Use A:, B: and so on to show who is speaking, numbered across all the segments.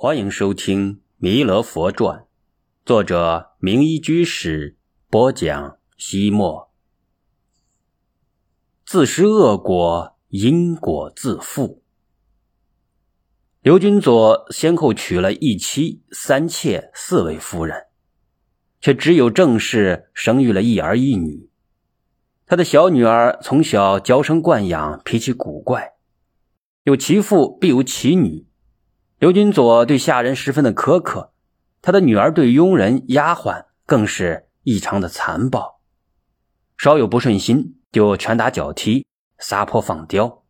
A: 欢迎收听《弥勒佛传》，作者明一居士播讲。西莫自食恶果，因果自负。刘君佐先后娶了一妻、三妾、四位夫人，却只有郑氏生育了一儿一女。他的小女儿从小娇生惯养，脾气古怪，有其父必有其女。刘君佐对下人十分的苛刻，他的女儿对佣人、丫鬟更是异常的残暴，稍有不顺心就拳打脚踢、撒泼放刁。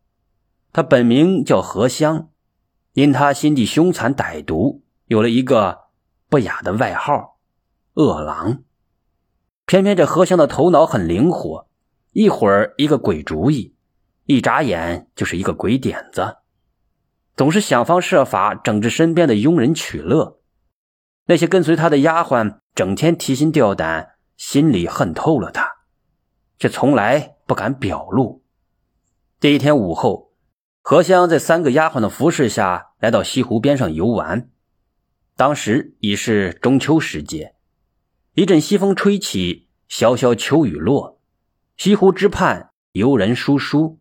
A: 他本名叫何香，因他心地凶残歹毒，有了一个不雅的外号——恶狼。偏偏这何香的头脑很灵活，一会儿一个鬼主意，一眨眼就是一个鬼点子。总是想方设法整治身边的佣人取乐，那些跟随他的丫鬟整天提心吊胆，心里恨透了他，却从来不敢表露。这一天午后，何香在三个丫鬟的服侍下来到西湖边上游玩。当时已是中秋时节，一阵西风吹起，潇潇秋雨落，西湖之畔游人疏疏，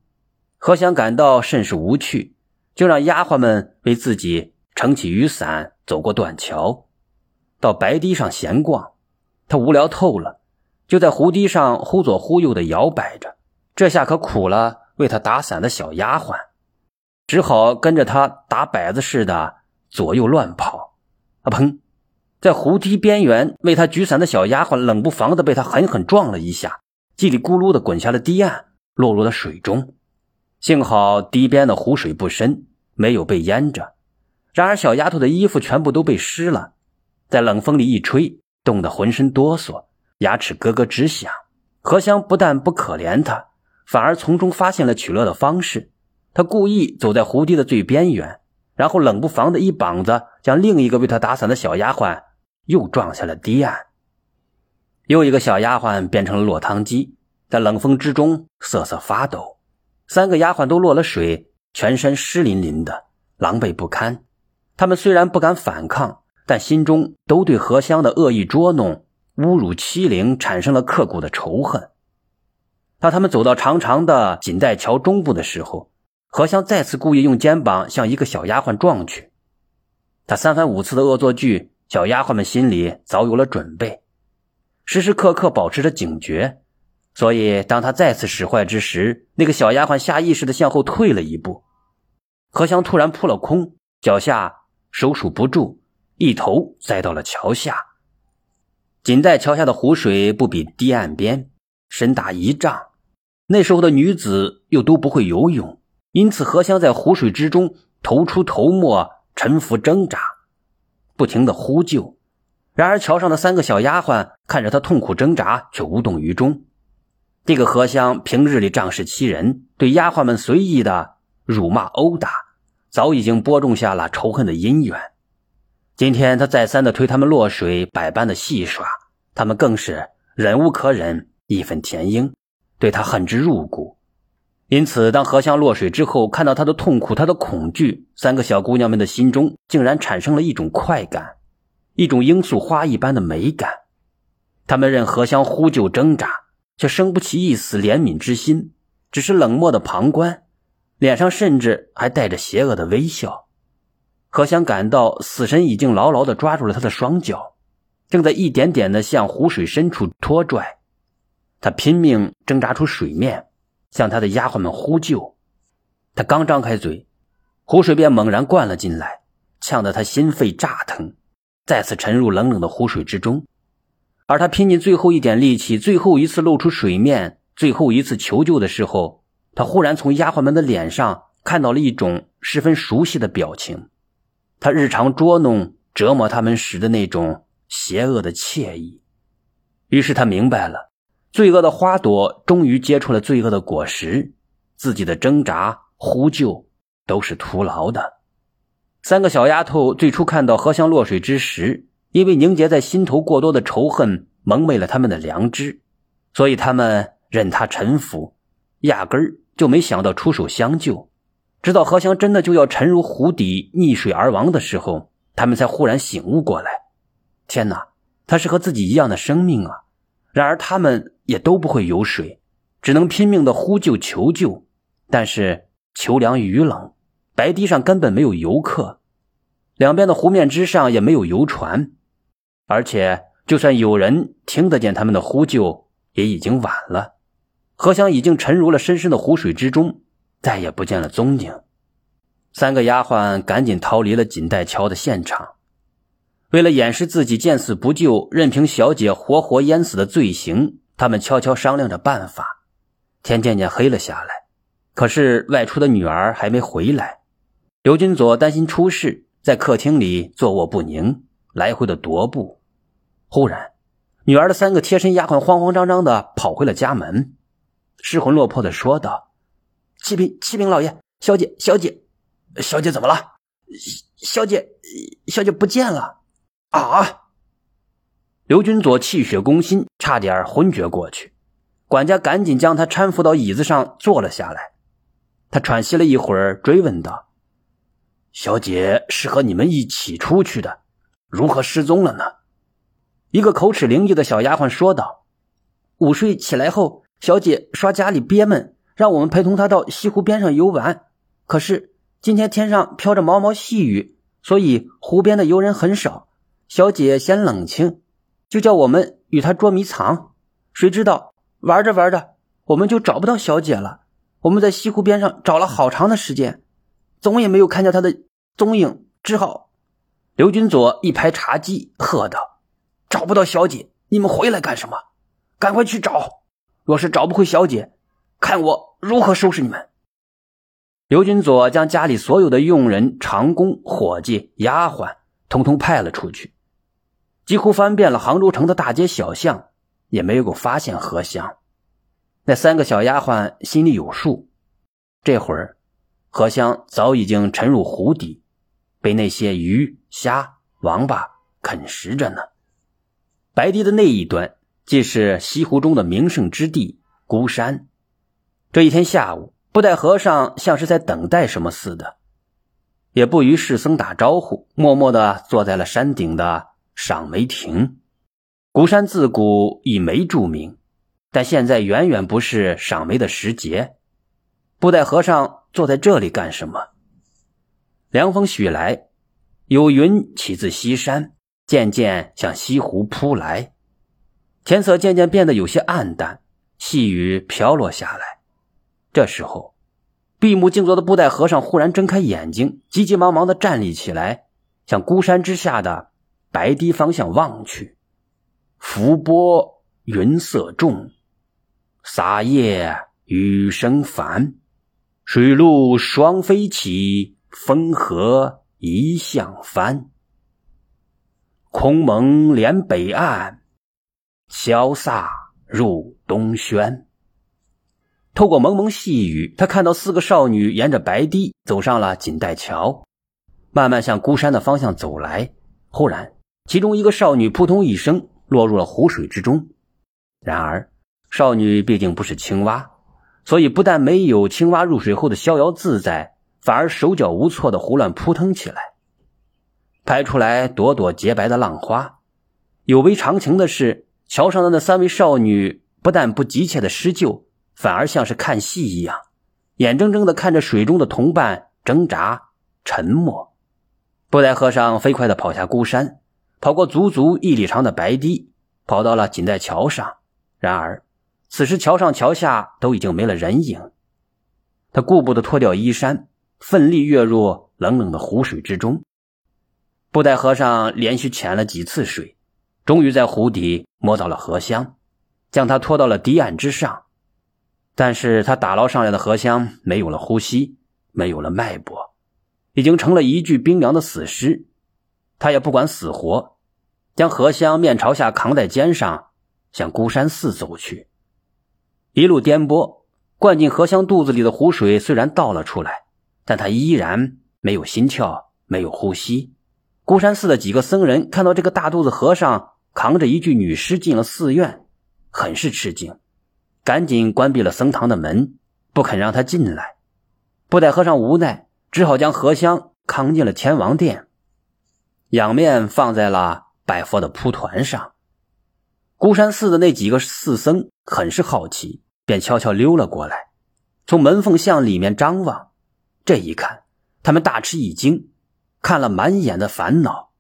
A: 何香感到甚是无趣。就让丫鬟们为自己撑起雨伞，走过断桥，到白堤上闲逛。他无聊透了，就在湖堤上忽左忽右的摇摆着。这下可苦了为他打伞的小丫鬟，只好跟着他打摆子似的左右乱跑。啊砰！在湖堤边缘为他举伞的小丫鬟冷不防的被他狠狠撞了一下，叽里咕噜的滚下了堤岸，落入了水中。幸好堤边的湖水不深，没有被淹着。然而小丫头的衣服全部都被湿了，在冷风里一吹，冻得浑身哆嗦，牙齿咯咯直响。何香不但不可怜她，反而从中发现了取乐的方式。他故意走在湖堤的最边缘，然后冷不防的一膀子将另一个为他打伞的小丫鬟又撞下了堤岸。又一个小丫鬟变成了落汤鸡，在冷风之中瑟瑟发抖。三个丫鬟都落了水，全身湿淋淋的，狼狈不堪。他们虽然不敢反抗，但心中都对何香的恶意捉弄、侮辱、欺凌产生了刻骨的仇恨。当他们走到长长的锦带桥中部的时候，何香再次故意用肩膀向一个小丫鬟撞去。他三番五次的恶作剧，小丫鬟们心里早有了准备，时时刻刻保持着警觉。所以，当他再次使坏之时，那个小丫鬟下意识的向后退了一步。何香突然扑了空，脚下手数不住，一头栽到了桥下。仅在桥下的湖水不比堤岸边，深达一丈。那时候的女子又都不会游泳，因此何香在湖水之中头出头没，沉浮挣扎，不停的呼救。然而，桥上的三个小丫鬟看着他痛苦挣扎，却无动于衷。这个荷香平日里仗势欺人，对丫鬟们随意的辱骂殴打，早已经播种下了仇恨的因缘。今天他再三的推他们落水，百般的戏耍，他们更是忍无可忍，义愤填膺，对他恨之入骨。因此，当荷香落水之后，看到他的痛苦，他的恐惧，三个小姑娘们的心中竟然产生了一种快感，一种罂粟花一般的美感。他们任荷香呼救挣扎。却生不起一丝怜悯之心，只是冷漠的旁观，脸上甚至还带着邪恶的微笑。何香感到死神已经牢牢地抓住了他的双脚，正在一点点地向湖水深处拖拽。他拼命挣扎出水面，向他的丫鬟们呼救。他刚张开嘴，湖水便猛然灌了进来，呛得他心肺炸疼，再次沉入冷冷的湖水之中。而他拼尽最后一点力气，最后一次露出水面，最后一次求救的时候，他忽然从丫鬟们的脸上看到了一种十分熟悉的表情，他日常捉弄、折磨他们时的那种邪恶的惬意。于是他明白了，罪恶的花朵终于结出了罪恶的果实，自己的挣扎、呼救都是徒劳的。三个小丫头最初看到荷香落水之时。因为凝结在心头过多的仇恨蒙昧了他们的良知，所以他们任他臣服，压根儿就没想到出手相救。直到何香真的就要沉入湖底溺水而亡的时候，他们才忽然醒悟过来：天哪，他是和自己一样的生命啊！然而他们也都不会游水，只能拼命的呼救求救。但是秋凉雨冷，白堤上根本没有游客，两边的湖面之上也没有游船，而且就算有人听得见他们的呼救，也已经晚了。何香已经沉入了深深的湖水之中，再也不见了踪影。三个丫鬟赶紧逃离了锦带桥的现场，为了掩饰自己见死不救、任凭小姐活活淹死的罪行，他们悄悄商量着办法。天渐渐黑了下来，可是外出的女儿还没回来。刘君佐担心出事，在客厅里坐卧不宁，来回的踱步。忽然，女儿的三个贴身丫鬟慌慌张张的跑回了家门。失魂落魄的说道：“启禀启禀老爷，小姐小姐，小姐怎么了？小姐小姐不见了啊！”刘军佐气血攻心，差点昏厥过去。管家赶紧将他搀扶到椅子上坐了下来。他喘息了一会儿，追问道：“小姐是和你们一起出去的，如何失踪了呢？”一个口齿伶俐的小丫鬟说道：“午睡起来后。”小姐刷家里憋闷，让我们陪同她到西湖边上游玩。可是今天天上飘着毛毛细雨，所以湖边的游人很少。小姐嫌冷清，就叫我们与她捉迷藏。谁知道玩着玩着，我们就找不到小姐了。我们在西湖边上找了好长的时间，总也没有看见他的踪影，只好……刘军佐一拍茶几，喝道：“找不到小姐，你们回来干什么？赶快去找！”若是找不回小姐，看我如何收拾你们！刘军佐将家里所有的佣人、长工、伙计、丫鬟，通通派了出去，几乎翻遍了杭州城的大街小巷，也没有发现何香。那三个小丫鬟心里有数，这会儿荷香早已经沉入湖底，被那些鱼、虾、王八啃食着呢。白堤的那一端。既是西湖中的名胜之地孤山，这一天下午，布袋和尚像是在等待什么似的，也不与世僧打招呼，默默的坐在了山顶的赏梅亭。孤山自古以梅著名，但现在远远不是赏梅的时节。布袋和尚坐在这里干什么？凉风徐来，有云起自西山，渐渐向西湖扑来。天色渐渐变得有些暗淡，细雨飘落下来。这时候，闭目静坐的布袋和尚忽然睁开眼睛，急急忙忙的站立起来，向孤山之下的白堤方向望去。浮波云色重，洒叶雨声烦，水陆双飞起，风和一向翻。空蒙连北岸。潇洒入东轩。透过蒙蒙细雨，他看到四个少女沿着白堤走上了锦带桥，慢慢向孤山的方向走来。忽然，其中一个少女扑通一声落入了湖水之中。然而，少女毕竟不是青蛙，所以不但没有青蛙入水后的逍遥自在，反而手脚无措的胡乱扑腾起来，拍出来朵朵洁白的浪花。有违常情的是。桥上的那三位少女不但不急切的施救，反而像是看戏一样，眼睁睁的看着水中的同伴挣扎、沉默。布袋和尚飞快的跑下孤山，跑过足足一里长的白堤，跑到了锦带桥上。然而，此时桥上桥下都已经没了人影。他顾不得脱掉衣衫，奋力跃入冷冷的湖水之中。布袋和尚连续潜了几次水。终于在湖底摸到了荷香，将它拖到了堤岸之上。但是他打捞上来的荷香没有了呼吸，没有了脉搏，已经成了一具冰凉的死尸。他也不管死活，将荷香面朝下扛在肩上，向孤山寺走去。一路颠簸，灌进荷香肚子里的湖水虽然倒了出来，但他依然没有心跳，没有呼吸。孤山寺的几个僧人看到这个大肚子和尚。扛着一具女尸进了寺院，很是吃惊，赶紧关闭了僧堂的门，不肯让他进来。布袋和尚无奈，只好将荷香扛进了天王殿。仰面放在了拜佛的蒲团上。孤山寺的那几个寺僧很是好奇，便悄悄溜了过来，从门缝向里面张望。这一看，他们大吃一惊，看了满眼的烦恼。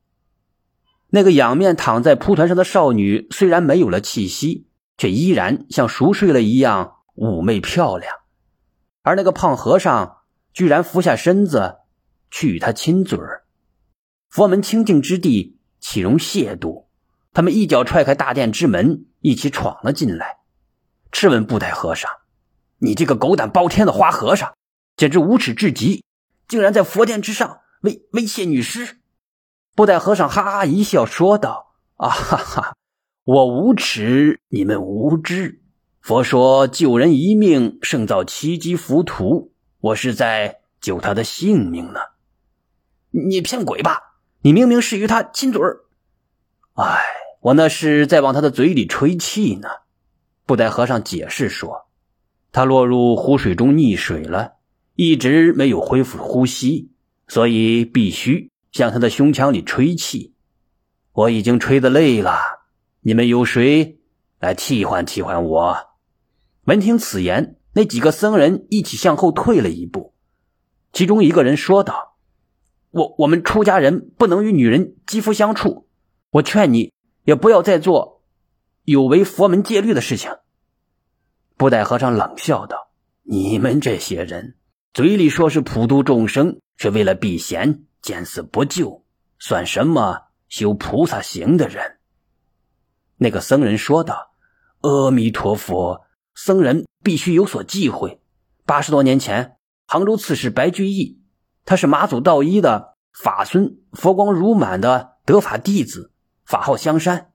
A: 那个仰面躺在蒲团上的少女，虽然没有了气息，却依然像熟睡了一样妩媚漂亮。而那个胖和尚居然俯下身子去与她亲嘴儿。佛门清净之地，岂容亵渎？他们一脚踹开大殿之门，一起闯了进来，质问布袋和尚：“你这个狗胆包天的花和尚，简直无耻至极！竟然在佛殿之上威威胁女尸！”布袋和尚哈哈一笑，说道：“啊哈哈，我无耻，你们无知。佛说救人一命胜造七级浮屠，我是在救他的性命呢。你骗鬼吧！你明明是与他亲嘴儿。哎，我那是在往他的嘴里吹气呢。”布袋和尚解释说：“他落入湖水中溺水了，一直没有恢复呼吸，所以必须。”向他的胸腔里吹气，我已经吹得累了。你们有谁来替换替换我？闻听此言，那几个僧人一起向后退了一步。其中一个人说道：“我我们出家人不能与女人肌肤相处，我劝你也不要再做有违佛门戒律的事情。”布袋和尚冷笑道：“你们这些人，嘴里说是普度众生，却为了避嫌。”见死不救，算什么修菩萨行的人？那个僧人说道：“阿弥陀佛，僧人必须有所忌讳。八十多年前，杭州刺史白居易，他是马祖道一的法孙，佛光如满的得法弟子，法号香山。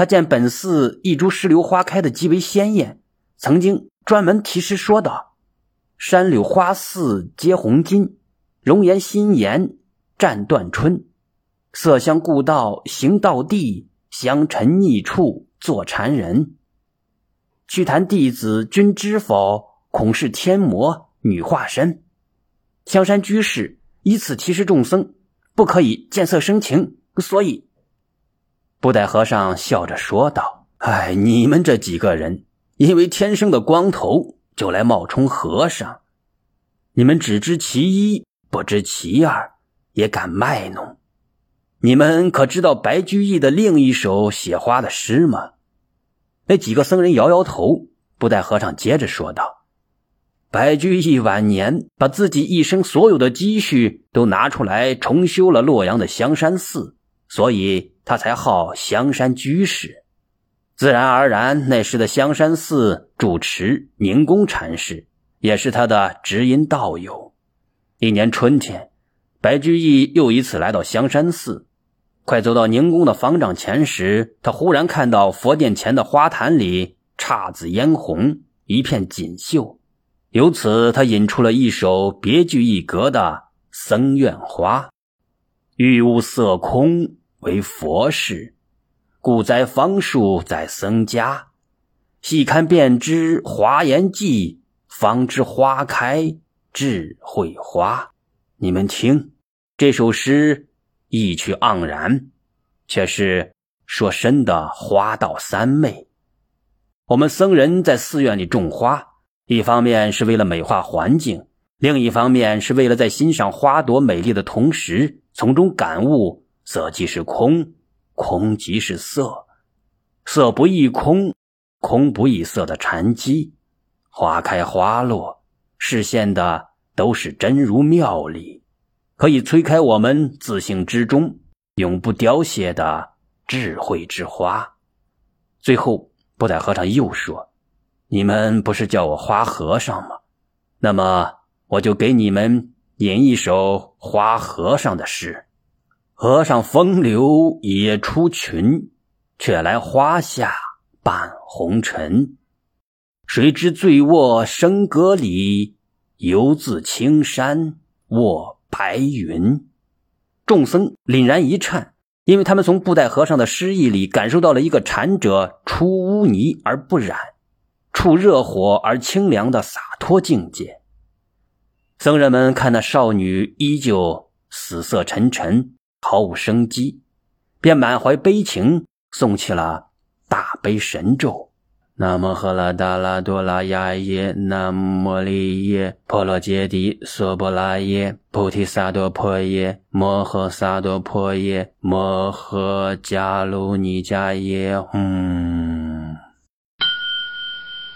A: 他见本寺一株石榴花开的极为鲜艳，曾经专门题诗说道：‘山柳花似接红巾，容颜新颜。’”战断春，色香故道行道地，香尘逆处坐禅人。去谈弟子君知否？恐是天魔女化身。香山居士以此提示众僧，不可以见色生情。所以，布袋和尚笑着说道：“哎，你们这几个人，因为天生的光头，就来冒充和尚。你们只知其一，不知其二。”也敢卖弄？你们可知道白居易的另一首写花的诗吗？那几个僧人摇摇头。布袋和尚接着说道：“白居易晚年把自己一生所有的积蓄都拿出来重修了洛阳的香山寺，所以他才号香山居士。自然而然，那时的香山寺主持宁公禅师也是他的知音道友。一年春天。”白居易又一次来到香山寺，快走到宁公的房帐前时，他忽然看到佛殿前的花坛里姹紫嫣红，一片锦绣。由此，他引出了一首别具一格的《僧院花》：“玉屋色空为佛事，故栽方树在僧家。细看便知华严记，方知花开智慧花。”你们听，这首诗意趣盎然，却是说深的花道三昧。我们僧人在寺院里种花，一方面是为了美化环境，另一方面是为了在欣赏花朵美丽的同时，从中感悟色即是空，空即是色，色不异空，空不异色的禅机。花开花落，视现的。都是真如妙理，可以催开我们自性之中永不凋谢的智慧之花。最后，布袋和尚又说：“你们不是叫我花和尚吗？那么，我就给你们吟一首花和尚的诗：和尚风流也出群，却来花下伴红尘。谁知醉卧笙阁里。”游自青山卧白云，众僧凛然一颤，因为他们从布袋和尚的诗意里感受到了一个禅者出污泥而不染，触热火而清凉的洒脱境界。僧人们看那少女依旧死色沉沉，毫无生机，便满怀悲情诵起了大悲神咒。南无赫拉达拉多拉雅耶，南无摩利耶，婆罗揭谛娑婆拉耶，菩提萨埵婆耶，摩诃萨埵婆耶，摩诃迦卢尼迦耶，吽。